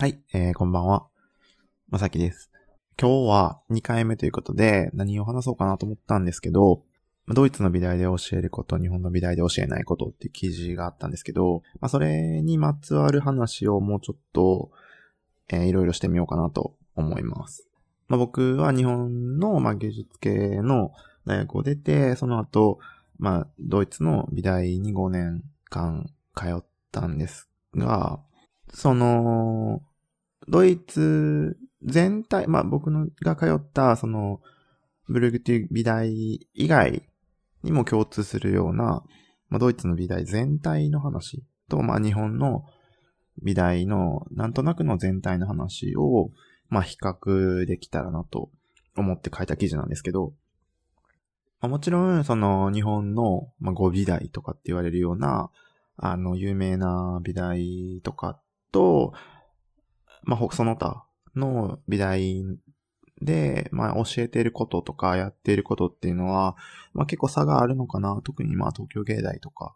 はい、えー、こんばんは。まさきです。今日は2回目ということで何を話そうかなと思ったんですけど、ドイツの美大で教えること、日本の美大で教えないことっていう記事があったんですけど、まあ、それにまつわる話をもうちょっと、えー、いろいろしてみようかなと思います。まあ、僕は日本の、まあ、芸術系の大学を出て、その後、まあ、ドイツの美大に5年間通ったんですが、その、ドイツ全体、まあ僕のが通った、その、ブルグティ美大以外にも共通するような、まあドイツの美大全体の話と、まあ日本の美大のなんとなくの全体の話を、まあ比較できたらなと思って書いた記事なんですけど、まあ、もちろん、その日本の、まあ、5美大とかって言われるような、あの、有名な美大とかと、まあ、その他の美大で、まあ、教えていることとかやっていることっていうのは、まあ、結構差があるのかな。特にまあ、東京芸大とか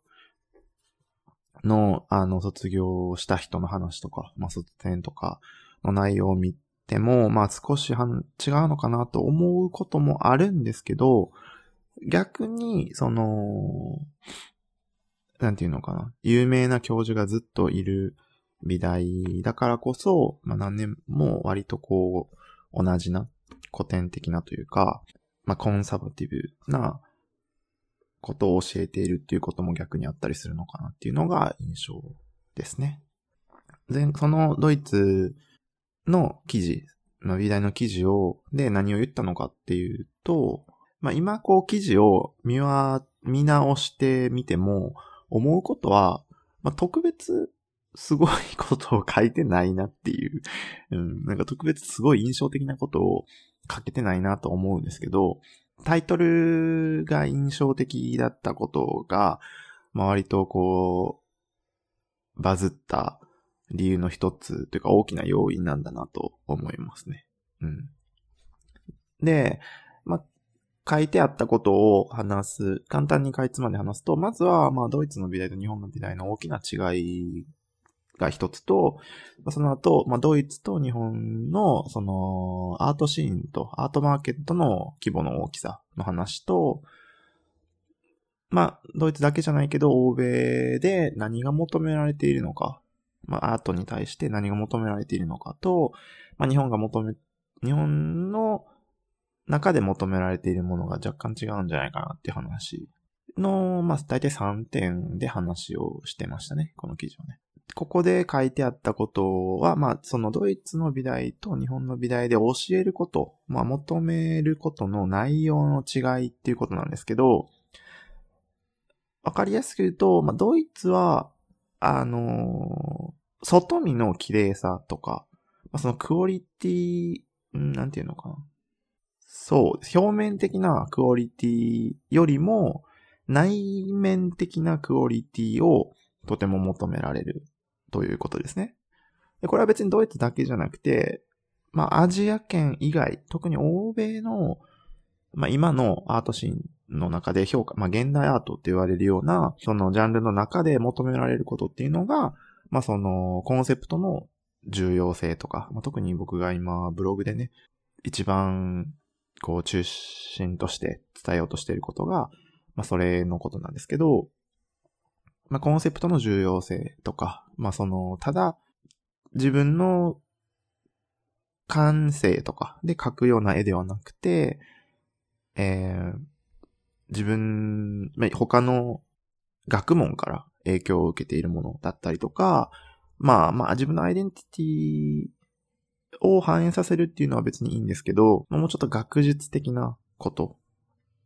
の、あの、卒業した人の話とか、まあ、卒展とかの内容を見ても、まあ、少し違うのかなと思うこともあるんですけど、逆に、その、なんていうのかな。有名な教授がずっといる美大だからこそ、まあ何年も割とこう、同じな、古典的なというか、まあコンサバティブなことを教えているっていうことも逆にあったりするのかなっていうのが印象ですね。で、そのドイツの記事、まあ、美大の記事を、で何を言ったのかっていうと、まあ今こう記事を見は、見直してみても、思うことは、まあ特別すごいことを書いてないなっていう、うん、なんか特別すごい印象的なことを書けてないなと思うんですけど、タイトルが印象的だったことが、まあ、割とこう、バズった理由の一つというか大きな要因なんだなと思いますね。うん。で、まあ、書いてあったことを話す、簡単にかいつまで話すと、まずは、まあ、ドイツの美大と日本の美大の大きな違いが一つと、その後、まあ、ドイツと日本の、その、アートシーンとアートマーケットの規模の大きさの話と、まあ、ドイツだけじゃないけど、欧米で何が求められているのか、まあ、アートに対して何が求められているのかと、まあ、日本が求め、日本の中で求められているものが若干違うんじゃないかなっていう話の、まあ、大体3点で話をしてましたね。この記事はね。ここで書いてあったことは、まあ、そのドイツの美大と日本の美大で教えること、まあ、求めることの内容の違いっていうことなんですけど、わかりやすく言うと、まあ、ドイツは、あのー、外見の綺麗さとか、まあ、そのクオリティ、なんていうのかな。そう、表面的なクオリティよりも、内面的なクオリティをとても求められるということですね。でこれは別にドイツだけじゃなくて、まあアジア圏以外、特に欧米の、まあ今のアートシーンの中で評価、まあ現代アートって言われるような、そのジャンルの中で求められることっていうのが、まあそのコンセプトの重要性とか、まあ、特に僕が今ブログでね、一番こう中心として伝えようとしていることが、まあそれのことなんですけど、まあ、コンセプトの重要性とか、まあ、その、ただ、自分の感性とかで描くような絵ではなくて、えー、自分、まあ、他の学問から影響を受けているものだったりとか、まあまあ自分のアイデンティティを反映させるっていうのは別にいいんですけど、もうちょっと学術的なこと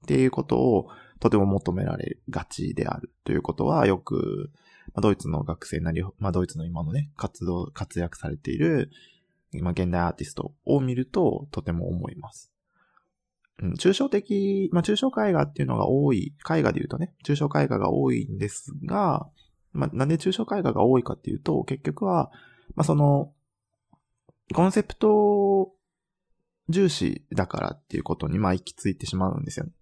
っていうことをとても求められがちであるということはよく、まあ、ドイツの学生なり、まあ、ドイツの今のね、活動、活躍されている、今現代アーティストを見るととても思います。うん、抽象的、まあ、抽象絵画っていうのが多い、絵画で言うとね、抽象絵画が多いんですが、まあ、なんで抽象絵画が多いかっていうと、結局は、まあ、その、コンセプト重視だからっていうことに、まあ、行き着いてしまうんですよね。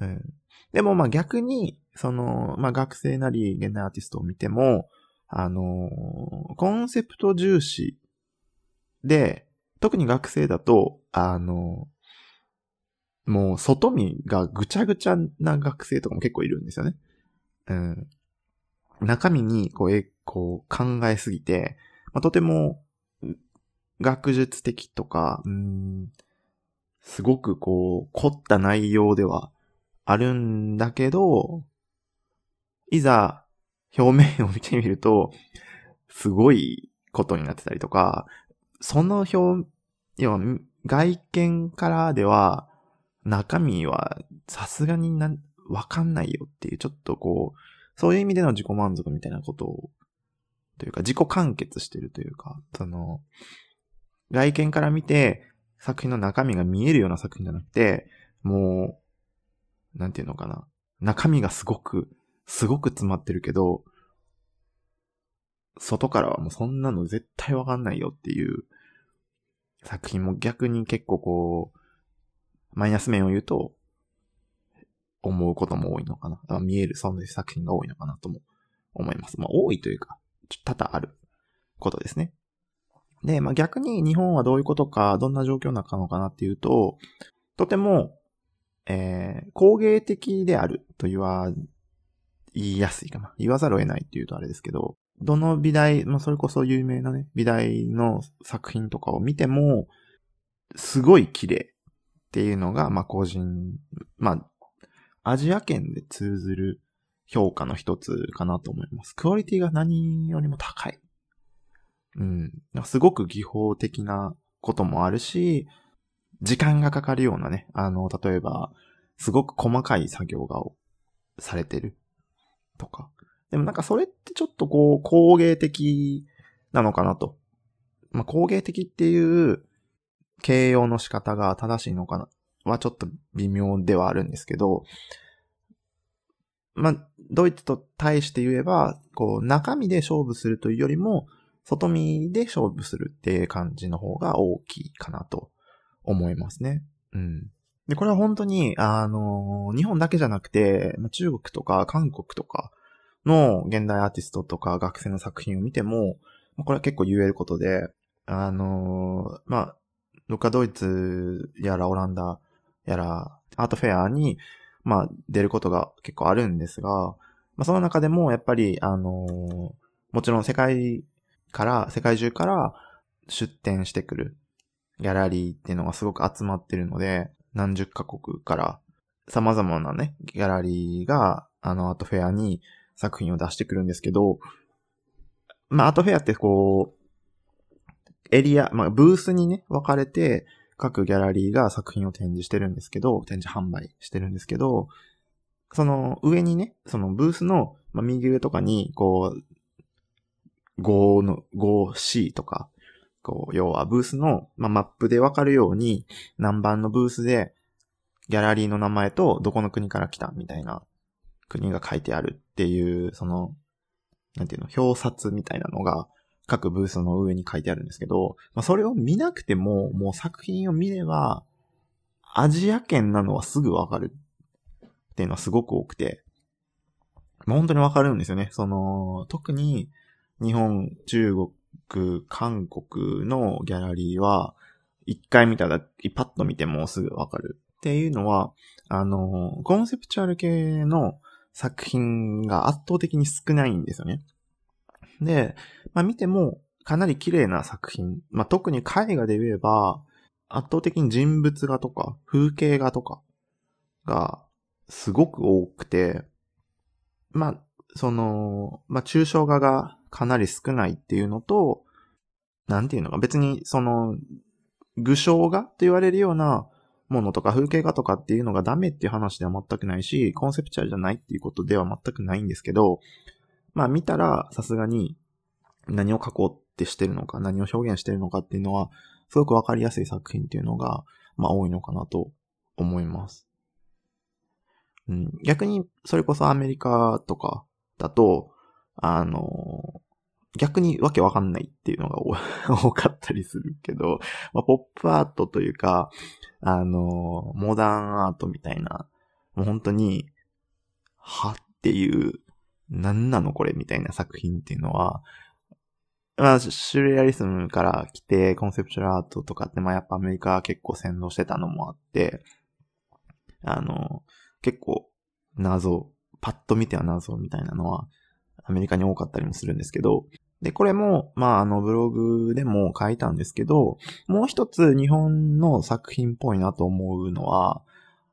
うん。でもまあ逆に、その、まあ学生なり現代アーティストを見ても、あのー、コンセプト重視で、特に学生だと、あの、もう外見がぐちゃぐちゃな学生とかも結構いるんですよね。うん。中身にこう、え、こう考えすぎて、まあ、とても学術的とか、うん、すごくこう、凝った内容ではあるんだけど、いざ表面を見てみると、すごいことになってたりとか、その表、要は外見からでは、中身はさすがにな、わかんないよっていう、ちょっとこう、そういう意味での自己満足みたいなことを、というか自己完結してるというか、その、外見から見て作品の中身が見えるような作品じゃなくて、もう、なんていうのかな。中身がすごく、すごく詰まってるけど、外からはもうそんなの絶対わかんないよっていう作品も逆に結構こう、マイナス面を言うと、思うことも多いのかな。見える、そんな作品が多いのかなとも思います。まあ多いというか、多々あることですね。で、まあ逆に日本はどういうことか、どんな状況なのかなっていうと、とても、えー、工芸的であると言わ、言いやすいかな。言わざるを得ないっていうとあれですけど、どの美大、まあそれこそ有名なね、美大の作品とかを見ても、すごい綺麗っていうのが、まあ個人、まあ、アジア圏で通ずる評価の一つかなと思います。クオリティが何よりも高い。うん。すごく技法的なこともあるし、時間がかかるようなね、あの、例えば、すごく細かい作業がされてるとか。でもなんかそれってちょっとこう、工芸的なのかなと。まあ、工芸的っていう形容の仕方が正しいのかなはちょっと微妙ではあるんですけど、まあ、ドイツと対して言えば、こう、中身で勝負するというよりも、外見で勝負するっていう感じの方が大きいかなと思いますね。うん。で、これは本当に、あの、日本だけじゃなくて、中国とか韓国とかの現代アーティストとか学生の作品を見ても、これは結構言えることで、あの、まあ、どっかドイツやらオランダやらアートフェアに、まあ、出ることが結構あるんですが、まあ、その中でもやっぱり、あのもちろん世界から、世界中から出展してくるギャラリーっていうのがすごく集まってるので、何十カ国から様々なね、ギャラリーが、あの、アートフェアに作品を出してくるんですけど、まあ、アートフェアってこう、エリア、まあ、ブースにね、分かれて、各ギャラリーが作品を展示してるんですけど、展示販売してるんですけど、その上にね、そのブースの、まあ、右上とかに、こう、5の、5C とか、こう、要はブースの、まあ、マップでわかるように、何番のブースで、ギャラリーの名前とどこの国から来たみたいな国が書いてあるっていう、その、なんていうの、表札みたいなのが各ブースの上に書いてあるんですけど、まあ、それを見なくても、もう作品を見れば、アジア圏なのはすぐわかるっていうのはすごく多くて、まあ、本当にわかるんですよね。その、特に、日本、中国、韓国のギャラリーは、一回見たら、パッと見てもすぐわかる。っていうのは、あの、コンセプチュアル系の作品が圧倒的に少ないんですよね。で、まあ見てもかなり綺麗な作品。まあ特に絵画で言えば、圧倒的に人物画とか風景画とかがすごく多くて、まあ、その、まあ抽象画がかなり少ないっていうのと、なんていうのか、別にその、具象画と言われるようなものとか風景画とかっていうのがダメっていう話では全くないし、コンセプチュアルじゃないっていうことでは全くないんですけど、まあ見たらさすがに何を書こうってしてるのか、何を表現してるのかっていうのは、すごくわかりやすい作品っていうのが、まあ多いのかなと思います。うん、逆に、それこそアメリカとかだと、あの、逆にわけわかんないっていうのが 多かったりするけど、まあ、ポップアートというか、あの、モダンアートみたいな、もう本当に、はっていう、何なのこれみたいな作品っていうのは、まあ、シュレアリスムから来て、コンセプチュアルアートとかって、まあやっぱアメリカは結構先導してたのもあって、あの、結構謎、パッと見ては謎みたいなのは、アメリカに多かったりもするんですけど、で、これも、まあ、あの、ブログでも書いたんですけど、もう一つ日本の作品っぽいなと思うのは、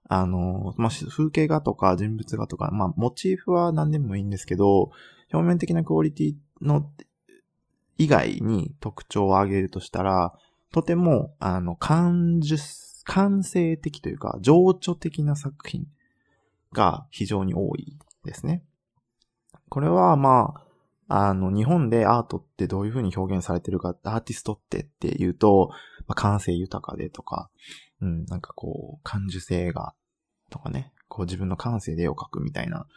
あの、まあ、風景画とか人物画とか、まあ、モチーフは何でもいいんですけど、表面的なクオリティの以外に特徴を挙げるとしたら、とても、あの、感受、感性的というか、情緒的な作品が非常に多いですね。これは、まあ、あの、日本でアートってどういう風に表現されてるか、アーティストってっていうと、まあ、感性豊かでとか、うん、なんかこう、感受性が、とかね、こう自分の感性で絵を描くみたいな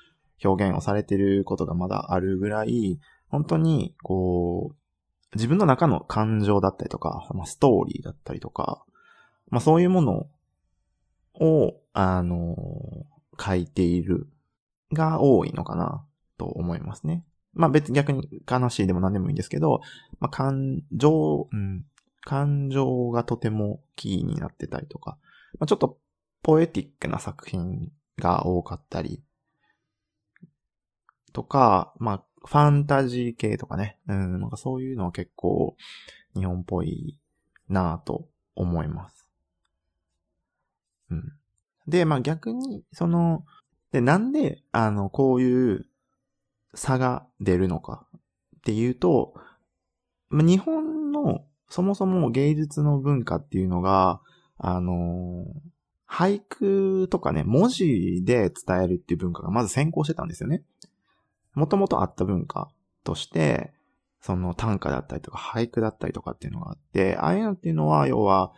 表現をされてることがまだあるぐらい、本当に、こう、自分の中の感情だったりとか、まあ、ストーリーだったりとか、まあそういうものを、あの、書いているが多いのかなと思いますね。まあ別に逆に悲しいでも何でもいいんですけど、まあ感情、うん、感情がとてもキーになってたりとか、まあちょっとポエティックな作品が多かったり、とか、まあファンタジー系とかね。うん、なんかそういうのは結構日本っぽいなぁと思います。うん。で、まあ逆に、その、で、なんで、あの、こういう差が出るのかっていうと、日本のそもそも芸術の文化っていうのが、あの俳句とかね、文字で伝えるっていう文化がまず先行してたんですよね。もともとあった文化として、その短歌だったりとか俳句だったりとかっていうのがあって、ああいうのっていうのは、要は、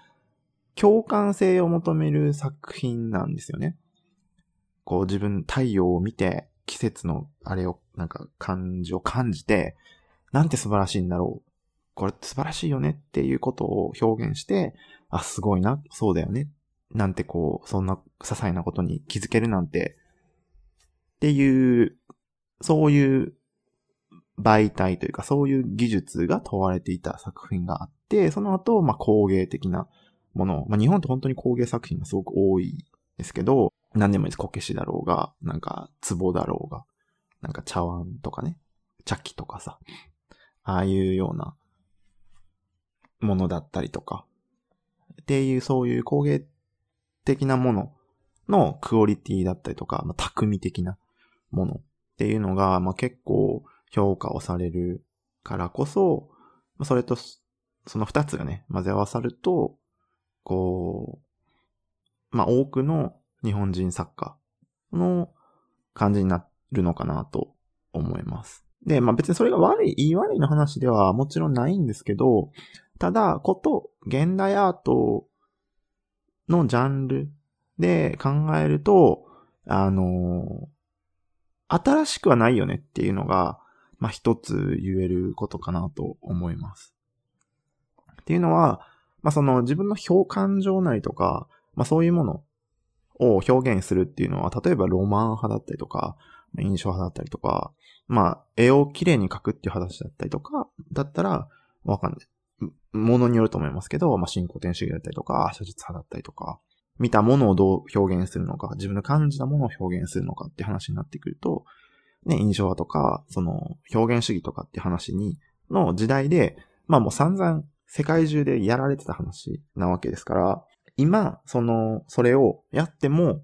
共感性を求める作品なんですよね。こう自分、太陽を見て、季節のあれを、なんか感じを感じて、なんて素晴らしいんだろう。これって素晴らしいよねっていうことを表現して、あ、すごいな、そうだよね。なんてこう、そんな些細なことに気づけるなんて、っていうそういう媒体というか、そういう技術が問われていた作品があって、その後、まあ、工芸的なもの。まあ、日本って本当に工芸作品がすごく多いですけど、何でもいいです。こけしだろうが、なんか、壺だろうが、なんか茶碗とかね、茶器とかさ、ああいうようなものだったりとか、っていう、そういう工芸的なもののクオリティだったりとか、まあ、匠的なもの。っていうのが、まあ、結構評価をされるからこそ、それと、その二つがね、混ぜ合わさると、こう、まあ、多くの日本人作家の感じになるのかなと思います。で、まあ別にそれが悪い、言い悪いの話ではもちろんないんですけど、ただ、こと、現代アートのジャンルで考えると、あの新しくはないよねっていうのが、まあ、一つ言えることかなと思います。っていうのは、まあ、その自分の表感情なりとか、まあ、そういうものを表現するっていうのは、例えばロマン派だったりとか、印象派だったりとか、まあ、絵を綺麗に描くっていう話だったりとか、だったら、わかんない。ものによると思いますけど、まあ、進行点主義だったりとか、写実派だったりとか、見たものをどう表現するのか、自分の感じたものを表現するのかって話になってくると、ね、印象派とか、その、表現主義とかって話に、の時代で、まあもう散々世界中でやられてた話なわけですから、今、その、それをやっても、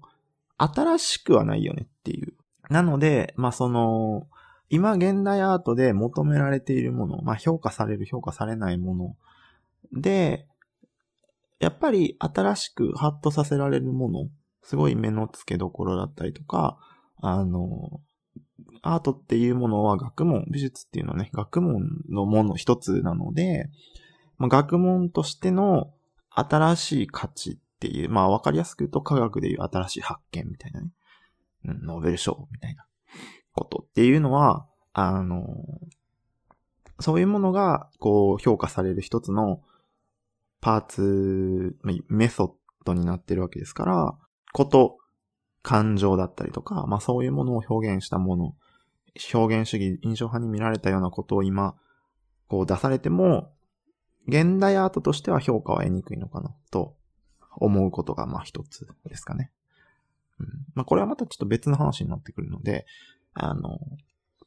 新しくはないよねっていう。なので、まあその、今現代アートで求められているもの、まあ評価される、評価されないもので、やっぱり新しくハッとさせられるもの、すごい目の付けどころだったりとか、あの、アートっていうものは学問、美術っていうのはね、学問のもの一つなので、まあ、学問としての新しい価値っていう、まあわかりやすく言うと科学でいう新しい発見みたいなね、うん、ノーベル賞みたいなことっていうのは、あの、そういうものがこう評価される一つのパーツ、メソッドになってるわけですから、こと、感情だったりとか、まあそういうものを表現したもの、表現主義、印象派に見られたようなことを今、こう出されても、現代アートとしては評価は得にくいのかなと思うことがまあ一つですかね。うん、まあこれはまたちょっと別の話になってくるので、あの、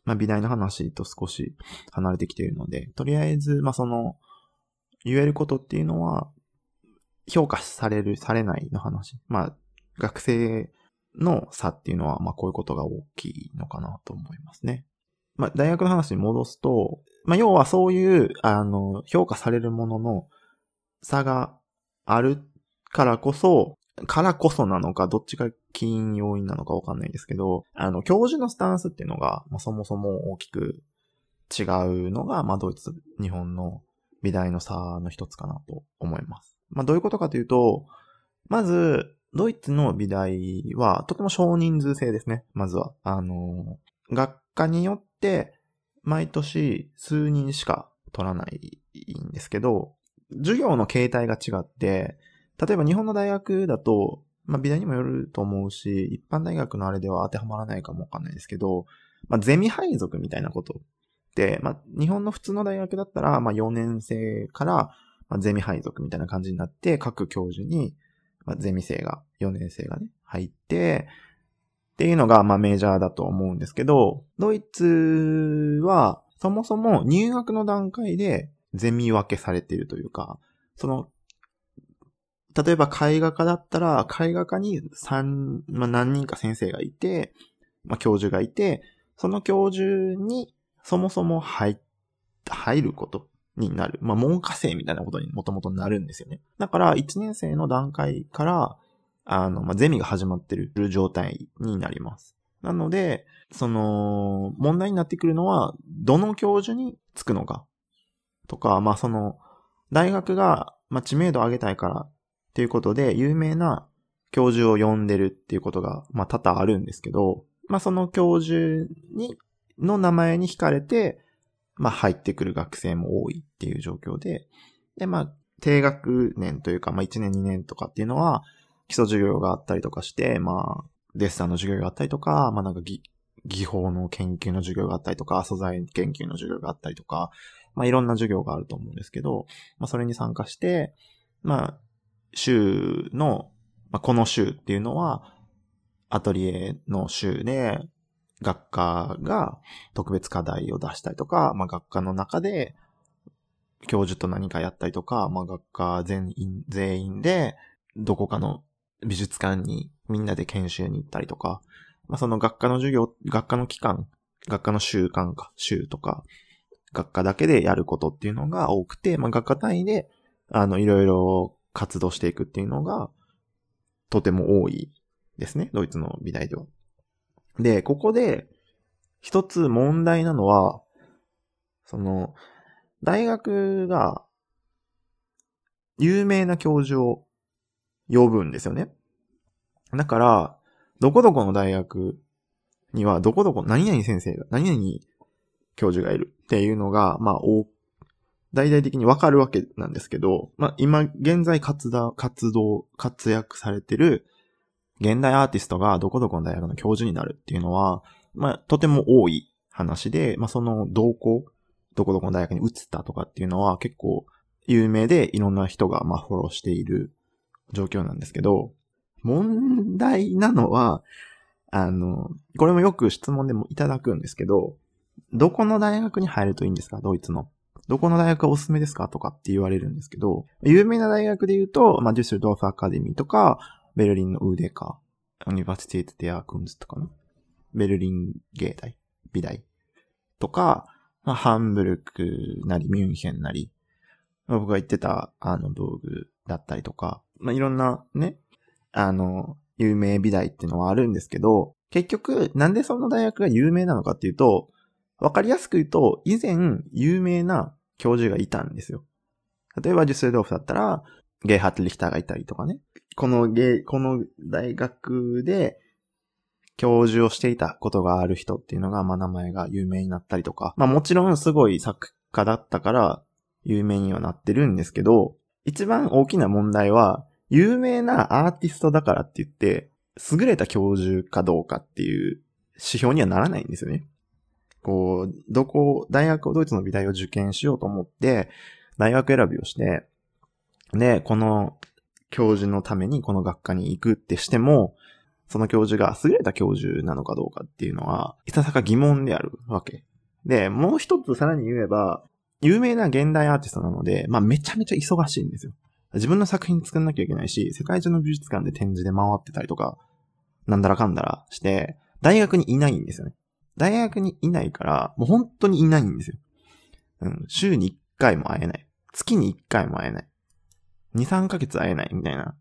まあ美大の話と少し離れてきているので、とりあえず、まあその、言えることっていうのは、評価される、されないの話。まあ、学生の差っていうのは、まあこういうことが大きいのかなと思いますね。まあ大学の話に戻すと、まあ要はそういう、あの、評価されるものの差があるからこそ、からこそなのか、どっちが起因要因なのかわかんないですけど、あの、教授のスタンスっていうのが、まあ、そもそも大きく違うのが、まあ、ドイツ、日本の美大の差の一つかなと思います。まあ、どういうことかというと、まず、ドイツの美大はとても少人数制ですね。まずは。あの、学科によって、毎年数人しか取らないんですけど、授業の形態が違って、例えば日本の大学だと、まあ美大にもよると思うし、一般大学のあれでは当てはまらないかもわかんないですけど、まあゼミ配属みたいなことで、まあ日本の普通の大学だったら、まあ4年生から、まあ、ゼミ配属みたいな感じになって、各教授に、まあ、ゼミ生が、4年生がね、入って、っていうのが、まあメジャーだと思うんですけど、ドイツは、そもそも入学の段階でゼミ分けされているというか、その例えば絵画科だったら、絵画科に三、まあ、何人か先生がいて、まあ、教授がいて、その教授にそもそも入、入ることになる。まあ、文科生みたいなことにもともとなるんですよね。だから、1年生の段階から、あの、まあ、ゼミが始まってる状態になります。なので、その、問題になってくるのは、どの教授につくのか。とか、まあ、その、大学が、まあ、知名度を上げたいからっていうことで、有名な教授を呼んでるっていうことが、まあ、多々あるんですけど、まあ、その教授に、の名前に惹かれて、まあ、入ってくる学生も多いっていう状況で、で、まあ、低学年というか、まあ、1年2年とかっていうのは、基礎授業があったりとかして、まあ、デッサンの授業があったりとか、まあ、なんか技、技法の研究の授業があったりとか、素材研究の授業があったりとか、まあ、いろんな授業があると思うんですけど、まあ、それに参加して、まあ、週の、まあ、この週っていうのは、アトリエの週で、学科が特別課題を出したりとか、まあ、学科の中で、教授と何かやったりとか、まあ、学科全員、全員で、どこかの美術館にみんなで研修に行ったりとか、まあ、その学科の授業、学科の期間、学科の週間か、週とか、学科だけでやることっていうのが多くて、まあ、学科単位で、あの、いろいろ活動していくっていうのが、とても多いですね。ドイツの美大では。で、ここで、一つ問題なのは、その、大学が、有名な教授を呼ぶんですよね。だから、どこどこの大学には、どこどこ、何々先生が、何々教授がいるっていうのが、まあ、大々的にわかるわけなんですけど、まあ、今、現在活動、活動、活躍されてる現代アーティストがどこどこの大学の教授になるっていうのは、まあ、とても多い話で、まあ、その動向、どこどこの大学に移ったとかっていうのは結構有名でいろんな人がまあフォローしている状況なんですけど、問題なのは、あの、これもよく質問でもいただくんですけど、どこの大学に入るといいんですか？ドイツの。どこの大学がおすすめですか？とかって言われるんですけど、有名な大学で言うと、まあ、デュッセルドーフアカデミーとか、ベルリンの UdK、Universität der Künste とかの、ベルリン芸大、美大とか、まあ、ハンブルクなり、ミュンヘンなり、僕が言ってた、あの、道具だったりとか、まあ、いろんなね、あの、有名美大っていうのはあるんですけど、結局、なんでその大学が有名なのかっていうと、わかりやすく言うと、以前有名な教授がいたんですよ。例えば、ジュスドーフだったら、ゲイハット・リヒターがいたりとかね。このゲイ、この大学で、教授をしていたことがある人っていうのが、まあ名前が有名になったりとか。まあもちろんすごい作家だったから、有名にはなってるんですけど、一番大きな問題は、有名なアーティストだからって言って、優れた教授かどうかっていう指標にはならないんですよね。こう、どこ、大学をドイツの美大を受験しようと思って、大学選びをして、で、この教授のためにこの学科に行くってしても、その教授が優れた教授なのかどうかっていうのは、いささか疑問であるわけ。で、もう一つさらに言えば、有名な現代アーティストなので、まあめちゃめちゃ忙しいんですよ。自分の作品作んなきゃいけないし、世界中の美術館で展示で回ってたりとか、なんだらかんだらして、大学にいないんですよね。大学にいないから、もう本当にいないんですよ。うん、週に1回も会えない。月に1回も会えない。2、3ヶ月会えないみたいな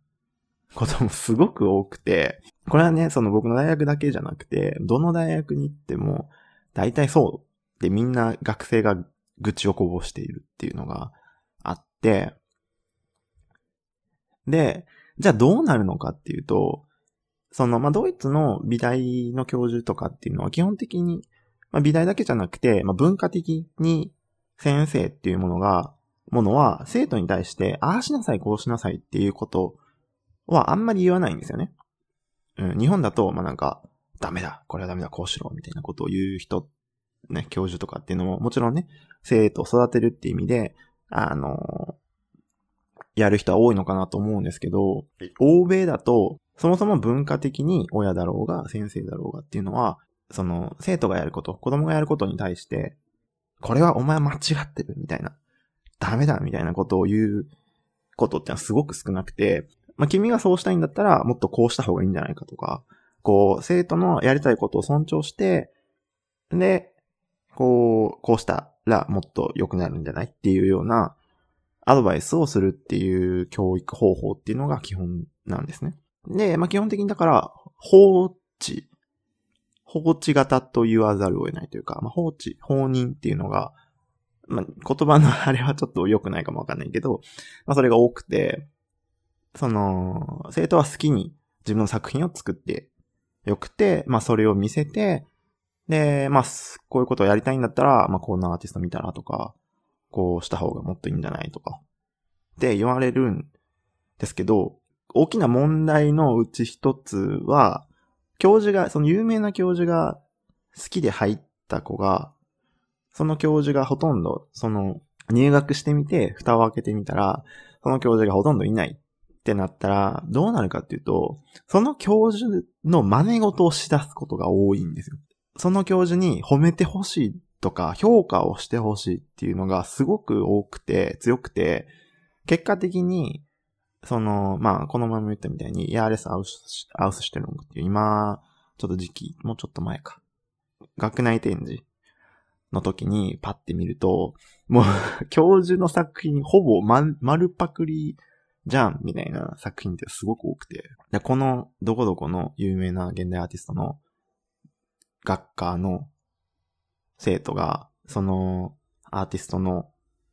こともすごく多くて、これはね、その僕の大学だけじゃなくて、どの大学に行っても、大体そうでみんな学生が愚痴をこぼしているっていうのがあって、で、じゃあどうなるのかっていうと、その、まあ、ドイツの美大の教授とかっていうのは基本的に、まあ、美大だけじゃなくて、まあ、文化的に先生っていうものが、ものは生徒に対して、ああしなさい、こうしなさいっていうことはあんまり言わないんですよね。うん、日本だと、まあ、なんか、ダメだ、これはダメだ、こうしろ、みたいなことを言う人、ね、教授とかっていうのも、もちろんね、生徒を育てるっていう意味で、あのやる人は多いのかなと思うんですけど、欧米だと、そもそも文化的に親だろうが先生だろうがっていうのは、その生徒がやること、子供がやることに対して、これはお前間違ってるみたいな、ダメだみたいなことを言うことってのはすごく少なくて、まあ、君がそうしたいんだったらもっとこうした方がいいんじゃないかとか、こう、生徒のやりたいことを尊重して、で、こう、こうしたらもっと良くなるんじゃないっていうようなアドバイスをするっていう教育方法っていうのが基本なんですね。で、まあ、基本的にだから、放置、放置型と言わざるを得ないというか、まあ、放置、放任っていうのが、まあ、言葉のあれはちょっと良くないかもわかんないけど、まあ、それが多くて、その、生徒は好きに自分の作品を作ってよくて、まあ、それを見せて、で、まあ、こういうことをやりたいんだったら、まあ、こんなアーティスト見たらとか、こうした方がもっといいんじゃないとか、って言われるんですけど、大きな問題のうち一つは、教授が、その有名な教授が好きで入った子が、その教授がほとんど、その入学してみて、蓋を開けてみたら、その教授がほとんどいないってなったら、どうなるかっていうと、その教授の真似事をし出すことが多いんですよ。その教授に褒めてほしいとか、評価をしてほしいっていうのがすごく多くて、強くて、結果的に、その、まあ、この前も言ったみたいに、ヤーレスアウス、アウスしてるのっていう、今、ちょっと時期、もうちょっと前か。学内展示の時にパッて見ると、もう 教授の作品ほぼ丸パクリじゃんみたいな作品ってすごく多くて。でこのどこどこの有名な現代アーティストの学科の生徒が、そのアーティストの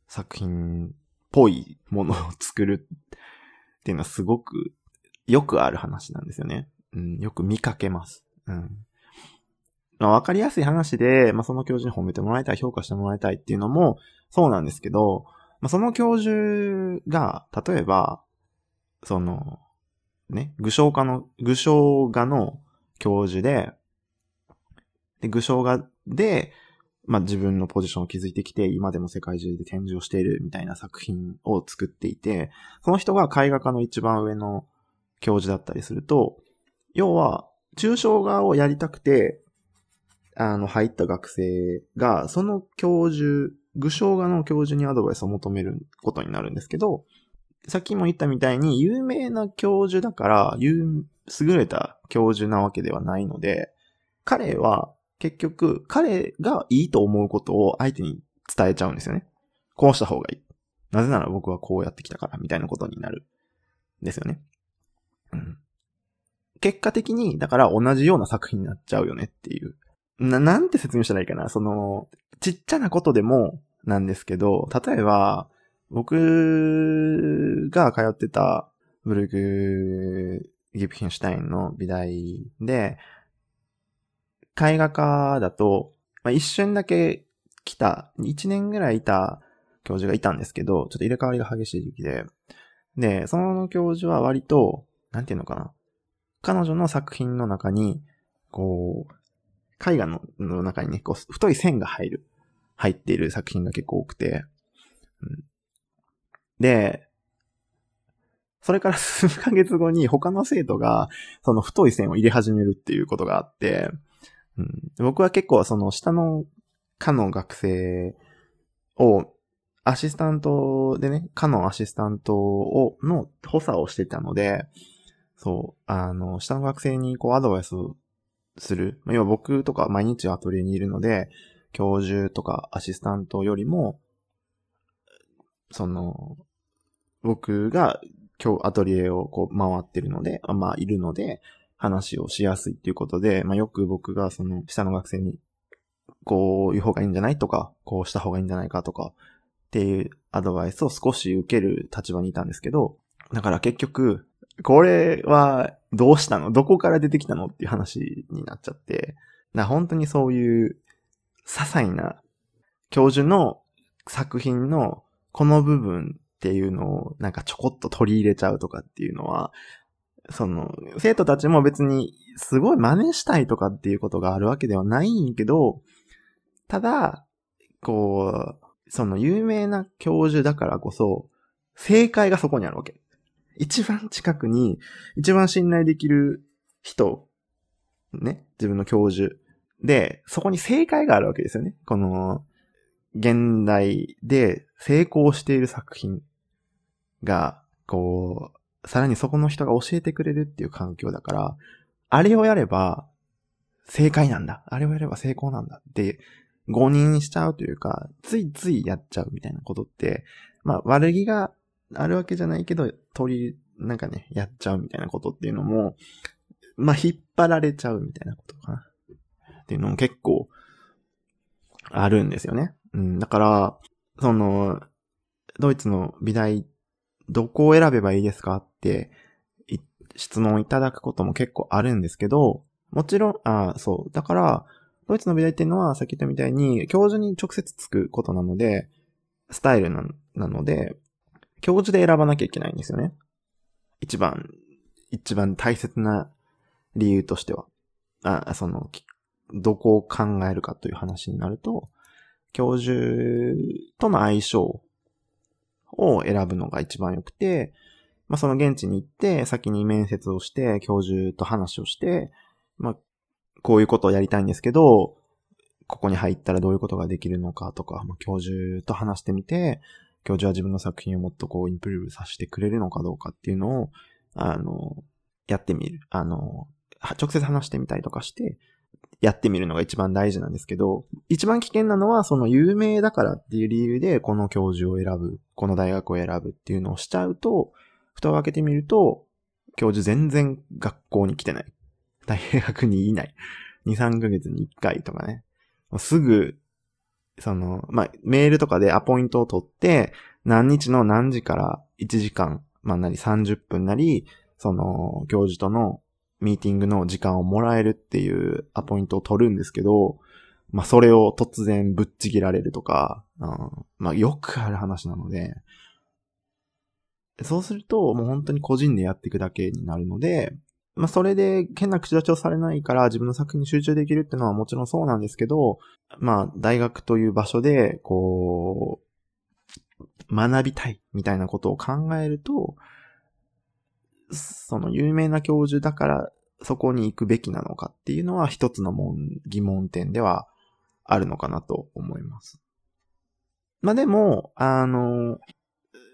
作品っぽいものを作るっていうのはすごくよくある話なんですよね。うん、よく見かけます。うん。まあ、わかりやすい話で、まあ、その教授に褒めてもらいたい、評価してもらいたいっていうのもそうなんですけど、まあ、その教授が、例えば、その、ね、具象画の、具象画の教授で、で、具象画で、まあ、自分のポジションを築いてきて、今でも世界中で展示をしているみたいな作品を作っていて、その人が絵画家の一番上の教授だったりすると、要は、抽象画をやりたくて、あの、入った学生が、その教授、具象画の教授にアドバイスを求めることになるんですけど、さっきも言ったみたいに、有名な教授だから、優れた教授なわけではないので、彼は結局、彼がいいと思うことを相手に伝えちゃうんですよね。こうした方がいい。なぜなら僕はこうやってきたから、みたいなことになる。ですよね。うん。結果的に、だから同じような作品になっちゃうよねっていう。な、なんて説明したらいいかな。その、ちっちゃなことでもなんですけど、例えば、僕が通ってたブルグ・ギプヒンシュタインの美大で、絵画家だと、まあ、一瞬だけ来た、一年ぐらいいた教授がいたんですけど、ちょっと入れ替わりが激しい時期で、で、その教授は割と、なんていうのかな。彼女の作品の中に、こう、絵画のの中にね、こう、太い線が入る、入っている作品が結構多くて、うん、で、それから 数ヶ月後に他の生徒が、その太い線を入れ始めるっていうことがあって、うん、僕は結構その下の科の学生を、アシスタントでね、科のアシスタントを、の補佐をしてたので、そう、あの、下の学生にこうアドバイスする。要は僕とか毎日アトリエにいるので、教授とかアシスタントよりも、その、僕が今日アトリエをこう回ってるので、まあいるので、話をしやすいっていうことで、まあよく僕がその下の学生に、こういう方がいいんじゃないとか、こうした方がいいんじゃないかとか、っていうアドバイスを少し受ける立場にいたんですけど、だから結局、これはどうしたの？どこから出てきたの？っていう話になっちゃって、な本当にそういう些細な教授の作品のこの部分っていうのをなんかちょこっと取り入れちゃうとかっていうのは、その、生徒たちも別にすごい真似したいとかっていうことがあるわけではないんけど、ただ、こう、その有名な教授だからこそ、正解がそこにあるわけ。一番近くに、一番信頼できる人、ね、自分の教授。で、そこに正解があるわけですよね。この、現代で成功している作品が、こう、さらにそこの人が教えてくれるっていう環境だから、あれをやれば正解なんだ。あれをやれば成功なんだって誤認しちゃうというか、ついついやっちゃうみたいなことって、まあ悪気があるわけじゃないけど、取り、なんかね、やっちゃうみたいなことっていうのも、まあ引っ張られちゃうみたいなことかな。っていうのも結構あるんですよね。うん、だから、その、ドイツの美大どこを選べばいいですかっ質問いただくことも結構あるんですけど、もちろん、あそう。だから、ドイツの美大っていうのは、さっき言ったみたいに、教授に直接つくことなので、スタイルなので、教授で選ばなきゃいけないんですよね。一番、一番大切な理由としては。あ、その、どこを考えるかという話になると、教授との相性を選ぶのが一番良くて、まあ、その現地に行って、先に面接をして、教授と話をして、まあ、こういうことをやりたいんですけど、ここに入ったらどういうことができるのかとか、まあ、教授と話してみて、教授は自分の作品をもっとこう、インプルーブさせてくれるのかどうかっていうのを、あの、やってみる。あの、直接話してみたりとかして、やってみるのが一番大事なんですけど、一番危険なのは、その有名だからっていう理由で、この教授を選ぶ、この大学を選ぶっていうのをしちゃうと、蓋を開けてみると、教授全然学校に来てない。大学にいない。2、3ヶ月に1回とかね。すぐ、その、まあ、メールとかでアポイントを取って、何日の何時から1時間、まあ、なり30分なり、その、教授とのミーティングの時間をもらえるっていうアポイントを取るんですけど、まあ、それを突然ぶっちぎられるとか、うん、まあ、よくある話なので、そうすると、もう本当に個人でやっていくだけになるので、まあ、それで変な口立ちをされないから自分の作品に集中できるっていうのはもちろんそうなんですけど、まあ、大学という場所で、こう、学びたいみたいなことを考えると、その有名な教授だからそこに行くべきなのかっていうのは一つの疑問点ではあるのかなと思います。まあでも、あの、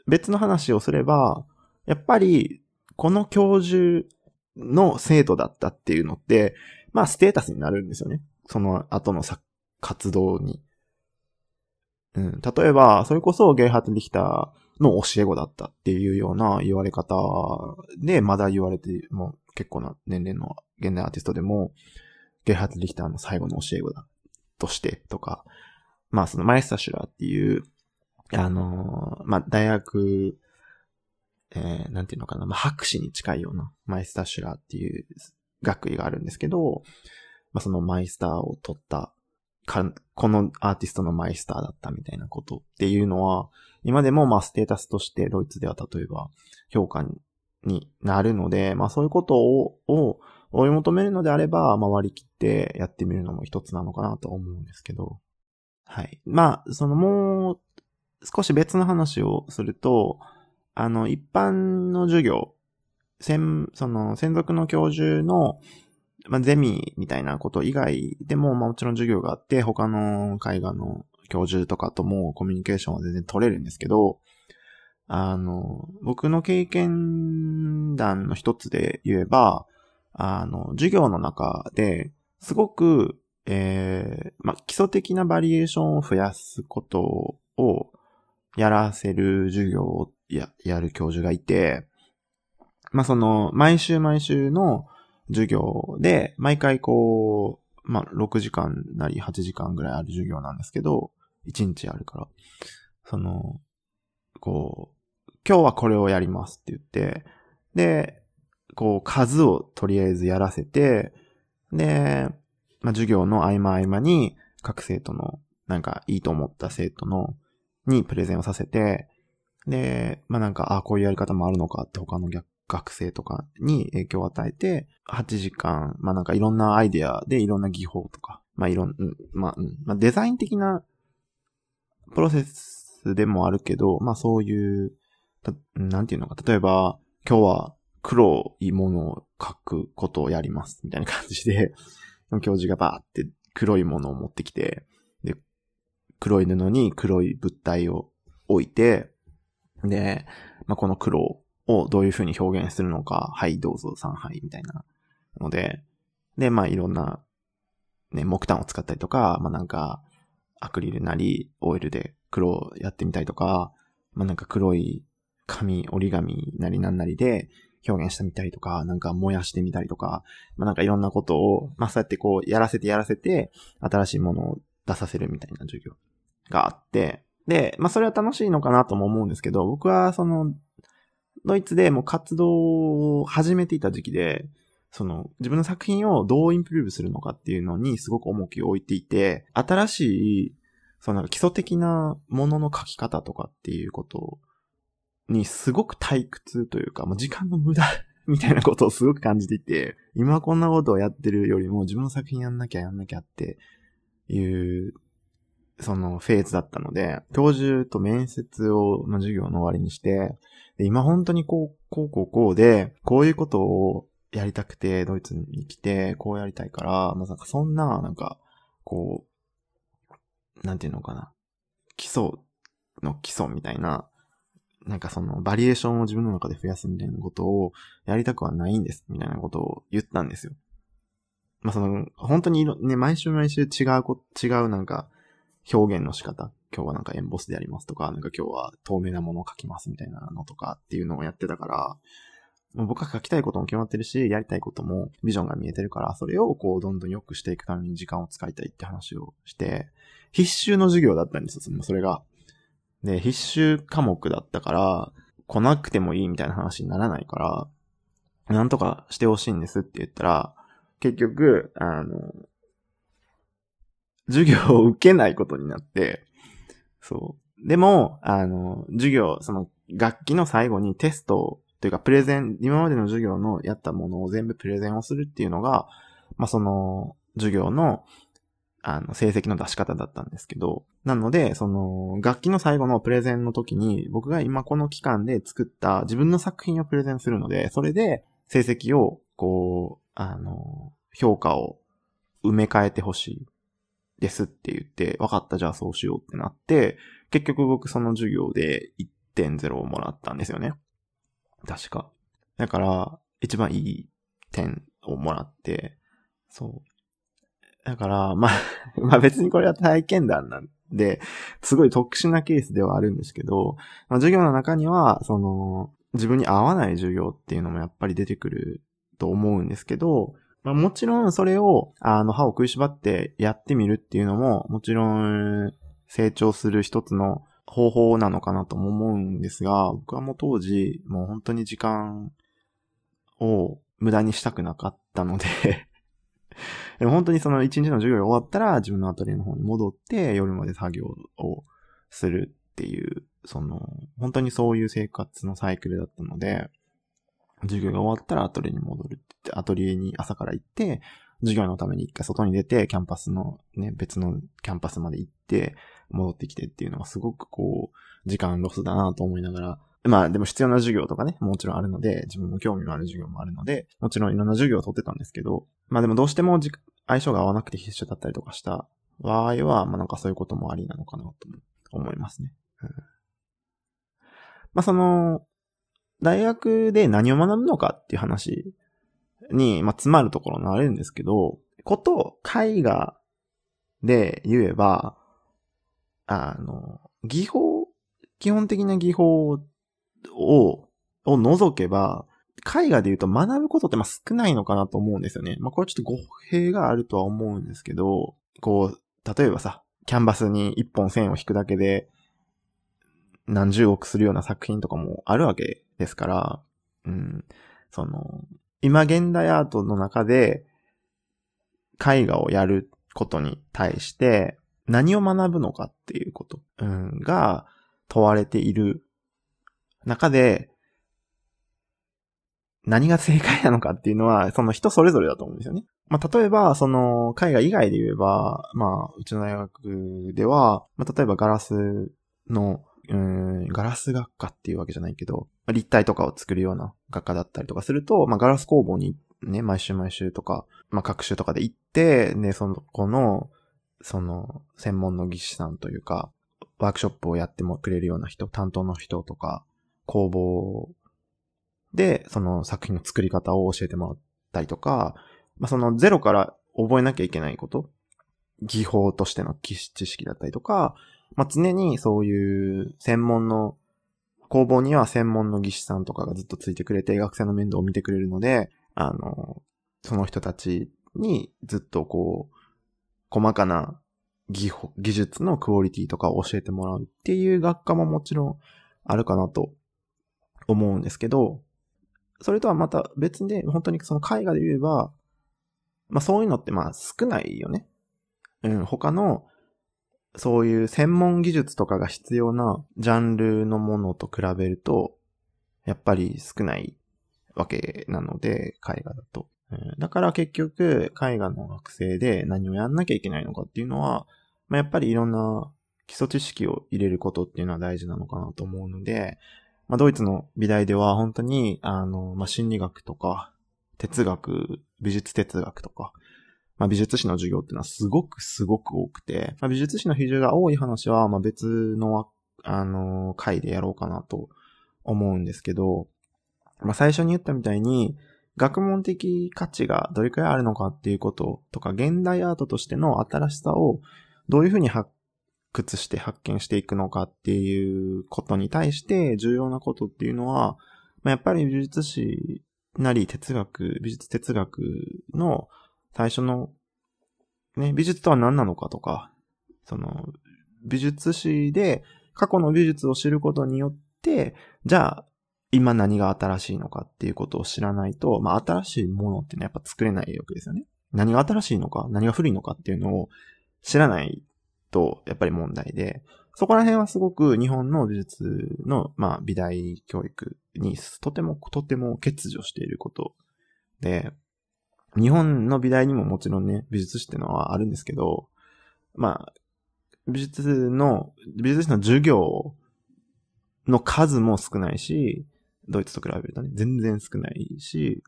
別の話をすれば、やっぱり、この教授の生徒だったっていうのって、まあステータスになるんですよね。その後の活動に。うん、例えば、それこそゲイハート・リヒターの教え子だったっていうような言われ方で、まだ言われて、もう結構な年齢の現代アーティストでも、ゲイハート・リヒターの最後の教え子だとしてとか、まあそのマイスタ・シュラーっていう、あの、まあ大学、えー、なんていうのかな、まあ博士に近いようなマイスター・シュラーっていう学位があるんですけど、まあそのマイスターを取ったか、このアーティストのマイスターだったみたいなことっていうのは、今でもまステータスとしてドイツでは例えば評価になるので、まあそういうことを、を追い求めるのであれば、まあ、割り切ってやってみるのも一つなのかなと思うんですけど。はい。まあ、そのもう、少し別の話をすると、あの、一般の授業、専、その、専属の教授の、まあ、ゼミみたいなこと以外でも、まあ、もちろん授業があって、他の海外の教授とかともコミュニケーションは全然取れるんですけど、あの、僕の経験談の一つで言えば、あの、授業の中で、すごく、えー、まあ、基礎的なバリエーションを増やすことをやらせる授業をや、やる教授がいて、まあ、その、毎週毎週の授業で、毎回こう、まあ、6時間なり8時間ぐらいある授業なんですけど、1日あるから、その、こう、今日はこれをやりますって言って、で、こう、数をとりあえずやらせて、で、まあ、授業の合間合間に、各生徒の、なんかいいと思った生徒の、にプレゼンをさせて、で、まあ、なんか、あ、こういうやり方もあるのかって他の学生とかに影響を与えて、8時間、まあ、なんかいろんなアイデアでいろんな技法とか、まあ、いろん、まあ、うん、まあ、デザイン的なプロセスでもあるけど、まあ、そういう、なんていうのか、例えば、今日は黒いものを書くことをやります、みたいな感じで、教授がバーって黒いものを持ってきて、黒い布に黒い物体を置いて、で、まあ、この黒をどういう風に表現するのか、はい、どうぞ、3杯みたいなので、で、まあ、いろんな、ね、木炭を使ったりとか、まあ、なんか、アクリルなり、オイルで黒をやってみたりとか、まあ、なんか黒い紙、折り紙なりなんなりで、表現してみたりとか、なんか燃やしてみたりとか、まあ、なんかいろんなことを、まあ、そうやってこう、やらせてやらせて、新しいものを出させるみたいな授業があって、で、まあ、それは楽しいのかなとも思うんですけど、僕はその、ドイツでもう活動を始めていた時期で、その、自分の作品をどうインプルーブするのかっていうのにすごく重きを置いていて、新しい、その基礎的なものの書き方とかっていうことにすごく退屈というか、もう時間の無駄 みたいなことをすごく感じていて、今こんなことをやってるよりも自分の作品やんなきゃやんなきゃっていう、そのフェーズだったので、教授と面接を、の授業の終わりにして、で今本当にこう、こうこうこうで、こういうことをやりたくて、ドイツに来て、こうやりたいから、まさかそんな、なんか、こう、なんていうのかな。基礎の基礎みたいななんかそのバリエーションを自分の中で増やすみたいなことをやりたくはないんです、みたいなことを言ったんですよ。まあその、本当にね、毎週毎週違うこ、違うなんか表現の仕方。今日はなんかエンボスでやりますとか、なんか今日は透明なものを書きますみたいなのとかっていうのをやってたから、僕は書きたいことも決まってるし、やりたいこともビジョンが見えてるから、それをこうどんどん良くしていくために時間を使いたいって話をして、必修の授業だったんですよ、それが。で、必修科目だったから、来なくてもいいみたいな話にならないから、なんとかしてほしいんですって言ったら、結局、あの、授業を受けないことになって、そう。でも、あの、授業、その、楽器の最後にテストというか、プレゼン、今までの授業のやったものを全部プレゼンをするっていうのが、まあ、その、授業の、あの、成績の出し方だったんですけど、なので、その、楽器の最後のプレゼンの時に、僕が今この期間で作った自分の作品をプレゼンするので、それで成績を、こう、あの、評価を埋め替えてほしいですって言って、分かった、じゃあそうしようってなって、結局僕その授業で1.0をもらったんですよね。確か。だから、一番いい点をもらって、そう。だから、まあ、まあ別にこれは体験談なんで、すごい特殊なケースではあるんですけど、まあ、授業の中には、その、自分に合わない授業っていうのもやっぱり出てくると思うんですけど、まあ、もちろんそれを、あの、歯を食いしばってやってみるっていうのも、もちろん成長する一つの方法なのかなとも思うんですが、僕はもう当時、もう本当に時間を無駄にしたくなかったので 本当にその一日の授業が終わったら自分のアトリエの方に戻って夜まで作業をするっていう、その、本当にそういう生活のサイクルだったので、授業が終わったらアトリエに戻るって言って、アトリエに朝から行って、授業のために一回外に出て、キャンパスのね、別のキャンパスまで行って、戻ってきてっていうのがすごくこう、時間ロスだなと思いながら、まあでも必要な授業とかね、もちろんあるので、自分も興味のある授業もあるので、もちろんいろんな授業を取ってたんですけど、まあでもどうしても相性が合わなくて必修だったりとかした場合は、まあなんかそういうこともありなのかなと思いますね。うん、まあその、大学で何を学ぶのかっていう話に、まあ、詰まるところになるんですけど、ことを、絵画で言えば、あの、技法、基本的な技法を、を除けば、絵画で言うと学ぶことってま少ないのかなと思うんですよね。まあこれちょっと語弊があるとは思うんですけど、こう、例えばさ、キャンバスに一本線を引くだけで何十億するような作品とかもあるわけですから、うん、その、今現代アートの中で絵画をやることに対して何を学ぶのかっていうこと、うん、が問われている中で何が正解なのかっていうのは、その人それぞれだと思うんですよね。まあ、例えば、その、絵画以外で言えば、まあ、うちの大学では、まあ、例えばガラスのうん、ガラス学科っていうわけじゃないけど、立体とかを作るような学科だったりとかすると、まあ、ガラス工房にね、毎週毎週とか、まあ、各週とかで行って、ね、その子の、その、専門の技師さんというか、ワークショップをやってもくれるような人、担当の人とか、工房で、その作品の作り方を教えてもらったりとか、まあ、そのゼロから覚えなきゃいけないこと、技法としての知識だったりとか、まあ、常にそういう専門の、工房には専門の技師さんとかがずっとついてくれて、学生の面倒を見てくれるので、あの、その人たちにずっとこう、細かな技、技術のクオリティとかを教えてもらうっていう学科ももちろんあるかなと思うんですけど、それとはまた別で、本当にその絵画で言えば、まあそういうのってまあ少ないよね。うん、他のそういう専門技術とかが必要なジャンルのものと比べると、やっぱり少ないわけなので、絵画だと。だから結局、絵画の学生で何をやんなきゃいけないのかっていうのは、まあ、やっぱりいろんな基礎知識を入れることっていうのは大事なのかなと思うので、まあ、ドイツの美大では本当に、あの、まあ、心理学とか、哲学、美術哲学とか、まあ、美術史の授業っていうのはすごくすごく多くて、まあ、美術史の比重が多い話は、まあ、別の、あの、回でやろうかなと思うんですけど、まあ、最初に言ったみたいに、学問的価値がどれくらいあるのかっていうこととか、現代アートとしての新しさをどういうふうに発掘して発見していくのかっていうことに対して重要なことっていうのは、まあ、やっぱり美術史なり哲学、美術哲学の最初の、ね、美術とは何なのかとか、その、美術史で過去の美術を知ることによって、じゃあ、今何が新しいのかっていうことを知らないと、まあ、新しいものっていうのはやっぱ作れないわけですよね。何が新しいのか、何が古いのかっていうのを知らないと、やっぱり問題で、そこら辺はすごく日本の美術の、まあ、美大教育にとても、とても欠如していることで、日本の美大にももちろんね、美術史っていうのはあるんですけど、まあ、美術の、美術史の授業の数も少ないし、ドイツと比べるとね、全然少ないし、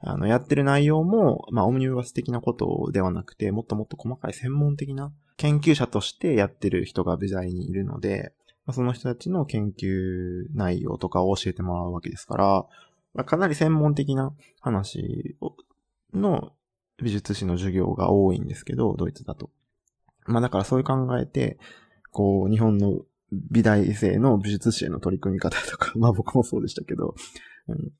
あの、やってる内容も、まあ、オムニバス的なことではなくて、もっともっと細かい専門的な研究者としてやってる人が美大にいるので、まあ、その人たちの研究内容とかを教えてもらうわけですから、まあ、かなり専門的な話をの美術史の授業が多いんですけど、ドイツだと。まあだからそういう考えて、こう、日本の美大生の美術史への取り組み方とか、まあ僕もそうでしたけど、うん。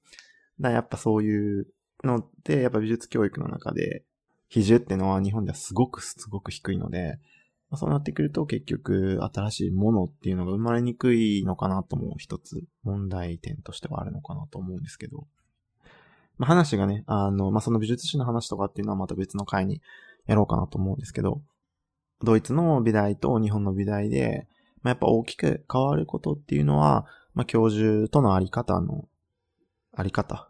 だやっぱそういうので、やっぱ美術教育の中で、比重ってのは日本ではすごくすごく低いので、まあ、そうなってくると結局新しいものっていうのが生まれにくいのかなとも一つ問題点としてはあるのかなと思うんですけど。まあ、話がね、あの、まあ、その美術史の話とかっていうのはまた別の回にやろうかなと思うんですけど、ドイツの美大と日本の美大で、まあ、やっぱ大きく変わることっていうのは、まあ、教授とのあり方の、あり方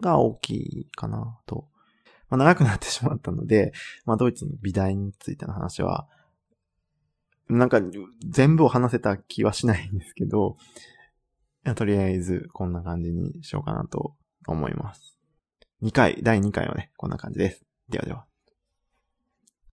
が大きいかなと。まあ、長くなってしまったので、まあ、ドイツの美大についての話は、なんか全部を話せた気はしないんですけど、とりあえずこんな感じにしようかなと思います。2回、第2回はね、こんな感じです。ではでは。